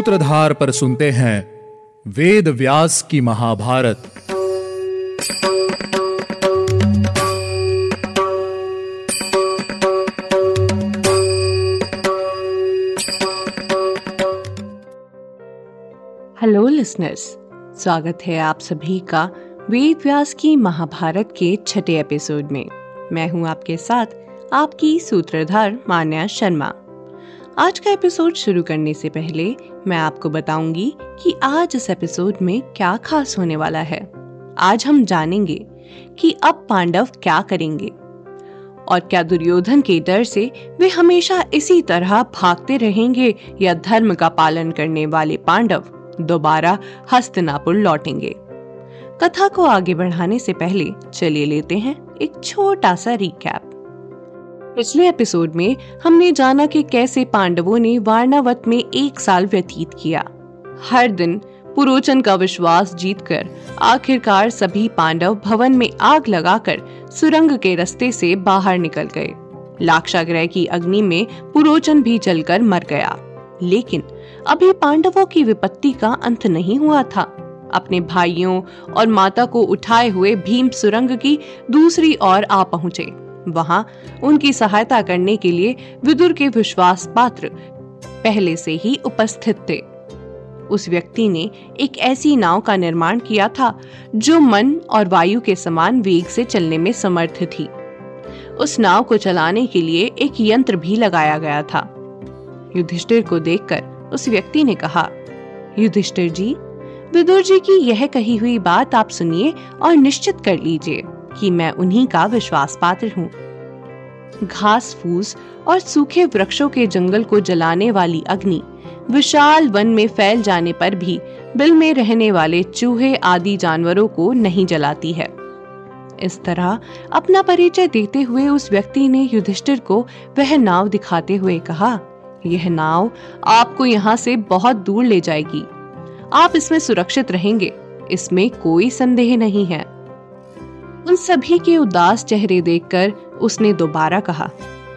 सूत्रधार पर सुनते हैं वेद व्यास की महाभारत। हेलो लिसनर्स स्वागत है आप सभी का वेद व्यास की महाभारत के छठे एपिसोड में। मैं हूँ आपके साथ आपकी सूत्रधार मान्या शर्मा। आज का एपिसोड शुरू करने से पहले मैं आपको बताऊँगी कि आज इस एपिसोड में क्या खास होने वाला है। आज हम जानेंगे कि अब पांडव क्या करेंगे और क्या दुर्योधन के डर से वे हमेशा इसी तरह भागते रहेंगे या धर्म का पालन करने वाले पांडव दोबारा हस्तनापुर लौटेंगे। कथा को आगे बढ़ाने से पहले चलिए लेते हैं एक छोटा सा रिकैप पिछले एपिसोड में हमने जाना कि कैसे पांडवों ने वारणावत में एक साल व्यतीत किया। हर दिन पुरोचन का विश्वास जीतकर आखिरकार सभी पांडव भवन में आग लगाकर सुरंग के रास्ते से बाहर निकल गए। लाक्षाग्रह की अग्नि में पुरोचन भी जलकर मर गया। लेकिन अभी पांडवों की विपत्ति का अंत नहीं हुआ था। अपने भाइयों और माता को उठाए हुए भीम सुरंग की दूसरी ओर आ पहुँचे। वहाँ उनकी सहायता करने के लिए विदुर के विश्वास पात्र पहले से ही उपस्थित थे। उस व्यक्ति ने एक ऐसी नाव का निर्माण किया था, जो मन और वायु के समान वेग से चलने में समर्थ थी। उस नाव को चलाने के लिए एक यंत्र भी लगाया गया था। युधिष्ठिर को देखकर उस व्यक्ति ने कहा, युधिष्ठिर जी, विदुर जी की यह कही हुई बात आप सुनिए और निश्चित कर लीजिए। कि मैं उन्हीं का विश्वास पात्र हूँ। घास फूस और सूखे वृक्षों के जंगल को जलाने वाली अग्नि विशाल वन में फैल जाने पर भी बिल में रहने वाले चूहे आदि जानवरों को नहीं जलाती है। इस तरह अपना परिचय देते हुए उस व्यक्ति ने युधिष्ठिर को वह नाव दिखाते हुए कहा, यह नाव आपको यहाँ से बहुत दूर ले जाएगी। आप इसमें सुरक्षित रहेंगे। इसमें कोई संदेह नहीं है। उन सभी के उदास चेहरे देखकर उसने दोबारा कहा,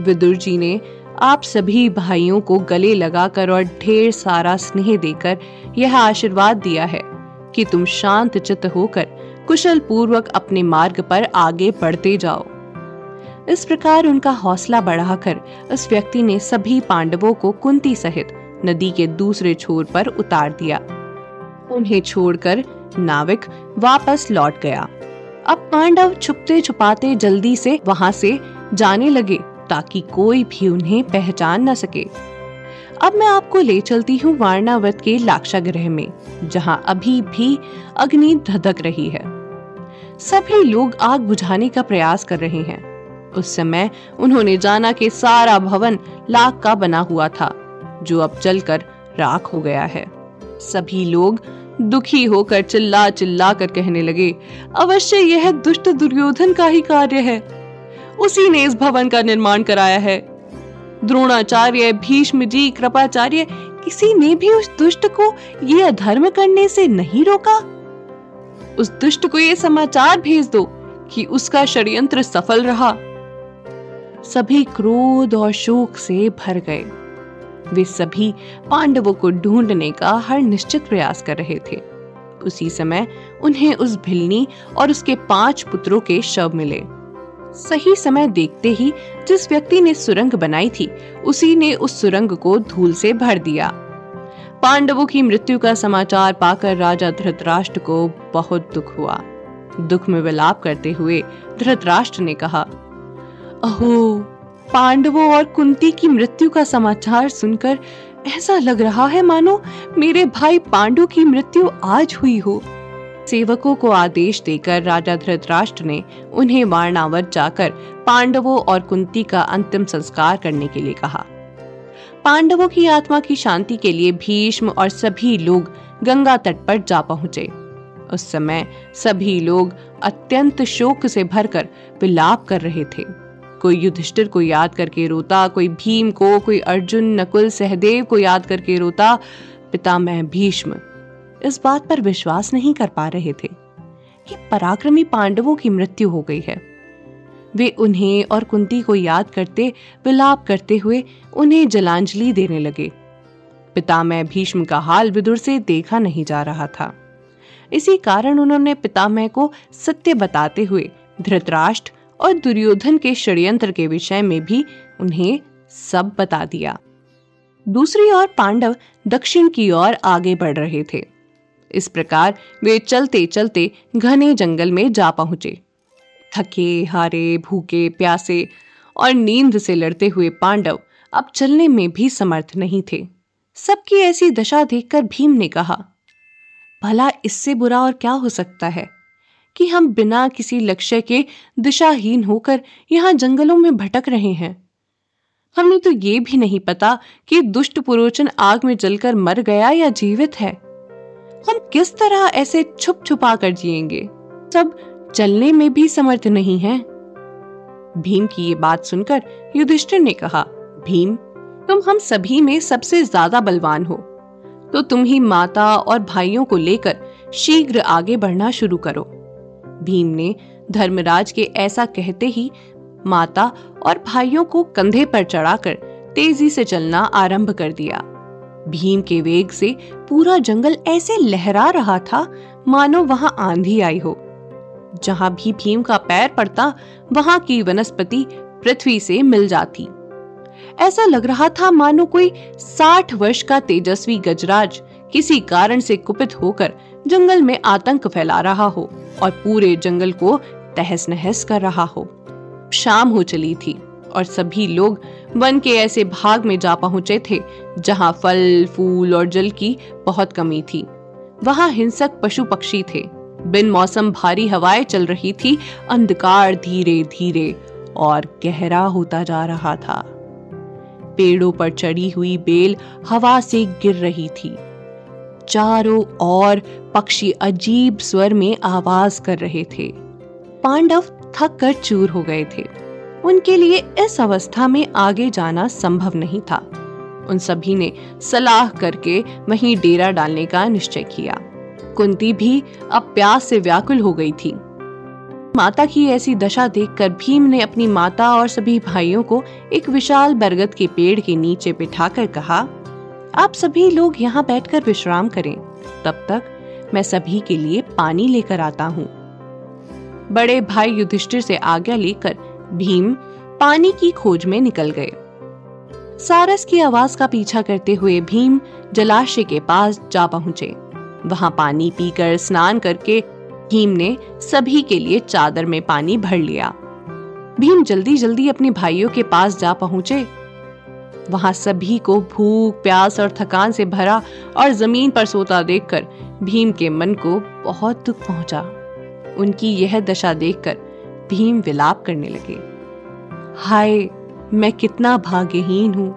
विदुर जी ने आप सभी भाइयों को गले लगाकर और ढेर सारा स्नेह देकर यह आशीर्वाद दिया है कि तुम शांत चित्त होकर कुशल पूर्वक अपने मार्ग पर आगे बढ़ते जाओ। इस प्रकार उनका हौसला बढ़ाकर उस व्यक्ति ने सभी पांडवों को कुंती सहित नदी के दूसरे छोर पर उतार दिया। उन्हें छोड़कर नाविक वापस लौट गया। अब पांडव छुपते छुपाते जल्दी से वहाँ से जाने लगे ताकि कोई भी उन्हें पहचान न सके। अब मैं आपको ले चलती हूँ वारणावत के लाक्षागृह में, जहाँ अभी भी अग्नि धधक रही है। सभी लोग आग बुझाने का प्रयास कर रहे हैं। उस समय उन्होंने जाना कि सारा भवन लाख का बना हुआ था, जो अब जलकर राख हो गया है। सभी लोग दुखी होकर चिल्ला चिल्ला कर कहने लगे, अवश्य यह दुष्ट दुर्योधन का ही कार्य है। उसी ने इस भवन का निर्माण कराया है। द्रोणाचार्य भीष्म जी कृपाचार्य, किसी ने भी उस दुष्ट को ये अधर्म करने से नहीं रोका? उस दुष्ट को ये समाचार भेज दो कि उसका षड्यंत्र सफल रहा। सभी क्रोध और शोक से भर गए। वे सभी पांडवों को ढूँढने का हर निश्चित प्रयास कर रहे थे। उसी समय उन्हें उस भिलनी और उसके पाँच पुत्रों के शव मिले। सही समय देखते ही जिस व्यक्ति ने सुरंग बनाई थी, उसी ने उस सुरंग को धूल से भर दिया। पांडवों की मृत्यु का समाचार पाकर राजा धृतराष्ट्र को बहुत दुख हुआ। दुख में विलाप करते हुए धृतराष्ट्र ने कहा, अहो पांडवों और कुंती की मृत्यु का समाचार सुनकर ऐसा लग रहा है मानो मेरे भाई पांडु की मृत्यु आज हुई हो। सेवकों को आदेश देकर राजा धृतराष्ट्र ने उन्हें वारणावत जाकर पांडवों और कुंती का अंतिम संस्कार करने के लिए कहा। पांडवों की आत्मा की शांति के लिए भीष्म और सभी लोग गंगा तट पर जा पहुँचे। उस समय सभी लोग अत्यंत शोक से भरकर विलाप कर रहे थे। कोई युधिष्ठिर को याद करके रोता, कोई भीम को, कोई अर्जुन, नकुल, सहदेव को याद करके रोता। पितामह भीष्म इस बात पर विश्वास नहीं कर पा रहे थे कि पराक्रमी पांडवों की मृत्यु हो गई है। वे उन्हें और कुंती को याद करते, विलाप करते हुए उन्हें जलांजलि देने लगे। पितामह भीष्म का हाल विदुर से देखा नहीं जा रहा था। इसी कारण उन्होंने पितामह को सत्य बताते हुए धृतराष्ट्र और दुर्योधन के षड्यंत्र के विषय में भी उन्हें सब बता दिया। दूसरी ओर पांडव दक्षिण की ओर आगे बढ़ रहे थे। इस प्रकार वे चलते चलते घने जंगल में जा पहुँचे। थके, हारे, भूखे, प्यासे और नींद से लड़ते हुए पांडव अब चलने में भी समर्थ नहीं थे। सबकी ऐसी दशा देखकर भीम ने कहा, भला इससे बुरा और क्या हो सकता है? कि हम बिना किसी लक्ष्य के दिशाहीन होकर यहाँ जंगलों में भटक रहे हैं। हमें तो ये भी नहीं पता कि दुष्ट पुरोचन आग में जलकर मर गया या जीवित है। हम किस तरह ऐसे छुप छुपा कर जिएँगे? सब चलने में भी समर्थ नहीं है। भीम की ये बात सुनकर युधिष्ठिर ने कहा, भीम, तुम हम सभी में सबसे ज़्यादा बलवान हो। तो तुम ही माता और भाइयों को लेकर शीघ्र आगे बढ़ना शुरू करो। भीम ने धर्मराज के ऐसा कहते ही माता और भाइयों को कंधे पर चढ़ाकर तेज़ी से चलना आरंभ कर दिया। भीम के वेग से पूरा जंगल ऐसे लहरा रहा था, मानो वहाँ आंधी आई हो। जहाँ भी भीम का पैर पड़ता, वहाँ की वनस्पति पृथ्वी से मिल जाती। ऐसा लग रहा था मानो कोई साठ वर्ष का तेजस्वी गजराज किसी कारण से कुपित होकर जंगल में आतंक फैला रहा हो और पूरे जंगल को तहस नहस कर रहा हो। शाम हो चली थी और सभी लोग वन के ऐसे भाग में जा पहुँचे थे जहाँ फल, फूल और जल की बहुत कमी थी। वहाँ हिंसक पशु पक्षी थे। बिन मौसम भारी हवाएँ चल रही थी, अंधकार धीरे धीरे और गहरा होता जा रहा था। पेड़ों पर चढ़ी हुई बेल हवा से गिर रही थी। चारों ओर पक्षी अजीब स्वर में आवाज़ कर रहे थे। पांडव थक कर चूर हो गए थे। उनके लिए इस अवस्था में आगे जाना संभव नहीं था। उन सभी ने सलाह करके वहीं डेरा डालने का निश्चय किया। कुंती भी अब प्यास से व्याकुल हो गई थी। माता की ऐसी दशा देखकर भीम ने अपनी माता और सभी भाइयों को एक विशाल बरगद के पेड़ के नीचे बिठाकर कहा आप सभी लोग यहाँ बैठकर विश्राम करें। तब तक मैं सभी के लिए पानी लेकर आता हूँ। बड़े भाई युधिष्ठिर से आज्ञा लेकर भीम पानी की खोज में निकल गए। सारस की आवाज़ का पीछा करते हुए भीम जलाशय के पास जा पहुँचे। वहाँ पानी पीकर स्नान करके भीम ने सभी के लिए चादर में पानी भर लिया। भीम जल्दी जल्दी अपने भाइयों के पास जा पहुँचे। वहाँ सभी को भूख, प्यास और थकान से भरा और ज़मीन पर सोता देखकर भीम के मन को बहुत दुख पहुँचा। उनकी यह दशा देखकर भीम विलाप करने लगे। हाय, मैं कितना भाग्यहीन हूँ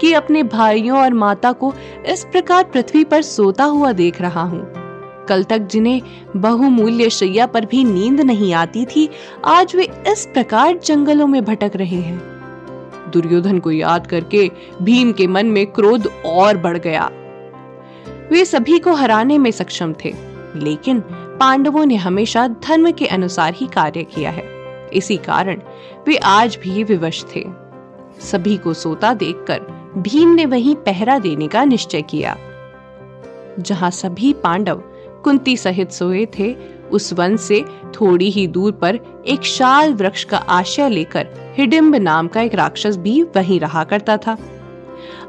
कि अपने भाइयों और माता को इस प्रकार पृथ्वी पर सोता हुआ देख रहा हूँ। कल तक जिन्हें बहुमूल्य शैया पर भी नींद नहीं आती थी, आज वे इस प्रकार जंगलों में भटक रहे हैं। दुर्योधन को याद करके भीम के मन में क्रोध और बढ़ गया। वे सभी को हराने में सक्षम थे, लेकिन पांडवों ने हमेशा धर्म के अनुसार ही कार्य किया है। इसी कारण वे आज भी विवश थे। सभी को सोता देखकर भीम ने वहीं पहरा देने का निश्चय किया। जहाँ सभी पांडव कुंती सहित सोए थे उस वन से थोड़ी ही दूर पर एक शाल वृक्ष का आश्रय लेकर हिडिम्ब नाम का एक राक्षस भी वहीं रहा करता था।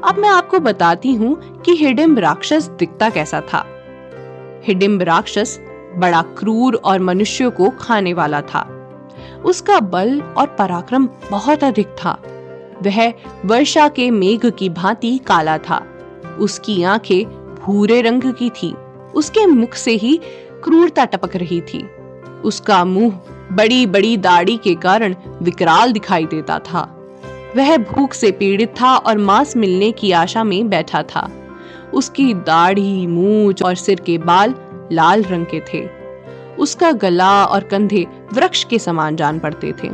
अब मैं आपको बताती हूँ कि हिडिम्ब राक्षस दिखता कैसा था। हिडिम्ब राक्षस बड़ा क्रूर और मनुष्यों को खाने वाला था। उसका बल और पराक्रम बहुत अधिक था। वह वर्षा के मेघ की भांति काला था। उसकी आँखें भूरे रंग की थी। उसके मुख से ही क्रूरता टपक रही थी। उसका मुँह बड़ी बड़ी दाढ़ी के कारण विकराल दिखाई देता था। वह भूख से पीड़ित था और मांस मिलने की आशा में बैठा था। उसकी दाढ़ी, मूछ और सिर के बाल लाल रंग के थे। उसका गला और कंधे वृक्ष के समान जान पड़ते थे।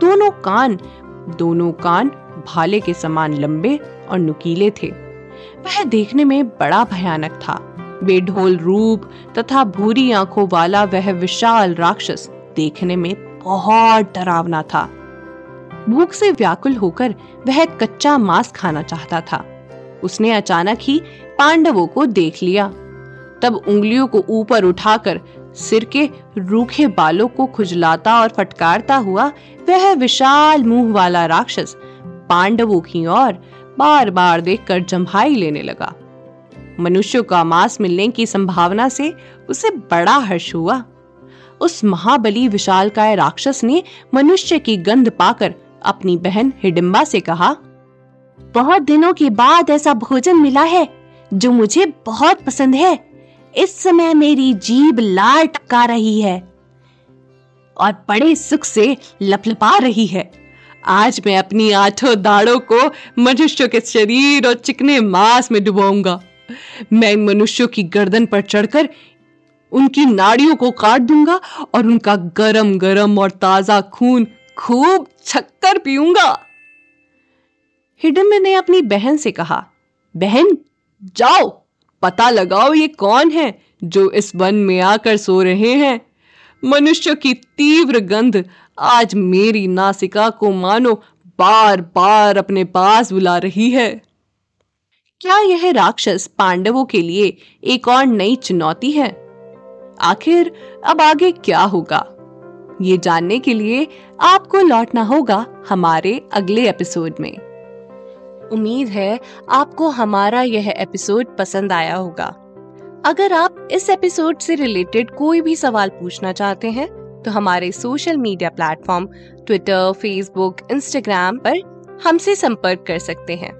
दोनों कान दोनों कान भाले के समान लंबे और नुकीले थे। वह देखने में बड़ा भयानक था। बेढोल रूप तथा भूरी आँखों वाला वह विशाल राक्षस देखने में बहुत डरावना था। भूख से व्याकुल होकर वह कच्चा मांस खाना चाहता था। उसने अचानक ही पांडवों को देख लिया। तब उंगलियों को ऊपर उठाकर सिर के रूखे बालों को खुजलाता और फटकारता हुआ वह विशाल मुँह वाला राक्षस पांडवों की ओर बार बार देखकर जम्भाई लेने लगा। मनुष्यों का मांस मिलने की संभावना से उसे बड़ा हर्ष हुआ। उस महाबली विशालकाय राक्षस ने मनुष्य की गंध पाकर अपनी बहन हिडिम्बा से कहा, बहुत दिनों के बाद ऐसा भोजन मिला है, जो मुझे बहुत पसंद है। इस समय मेरी जीभ लाल टका रही है और बड़े सुख से लपलपा रही है। आज मैं अपनी आठों दाढ़ों को मनुष्य के शरीर और चिकने मांस में डुबाऊँगा। मैं इन मनुष्यों की गर्दन पर चढ़कर उनकी नाड़ियों को काट दूँगा और उनका गरम गरम और ताज़ा खून खूब छक्कर पीऊँगा। हिडम्ब ने अपनी बहन से कहा, बहन, जाओ, पता लगाओ ये कौन है जो इस वन में आकर सो रहे हैं। मनुष्य की तीव्र गंध आज मेरी नासिका को मानो बार बार अपने पास बुला रही है। क्या यह राक्षस पांडवों के लिए एक और नई चुनौती है? आखिर अब आगे क्या होगा? ये जानने के लिए आपको लौटना होगा हमारे अगले एपिसोड में। उम्मीद है आपको हमारा यह एपिसोड पसंद आया होगा। अगर आप इस एपिसोड से रिलेटेड कोई भी सवाल पूछना चाहते हैं तो हमारे social media platform Twitter, Facebook, Instagram पर हमसे संपर्क कर सकते हैं।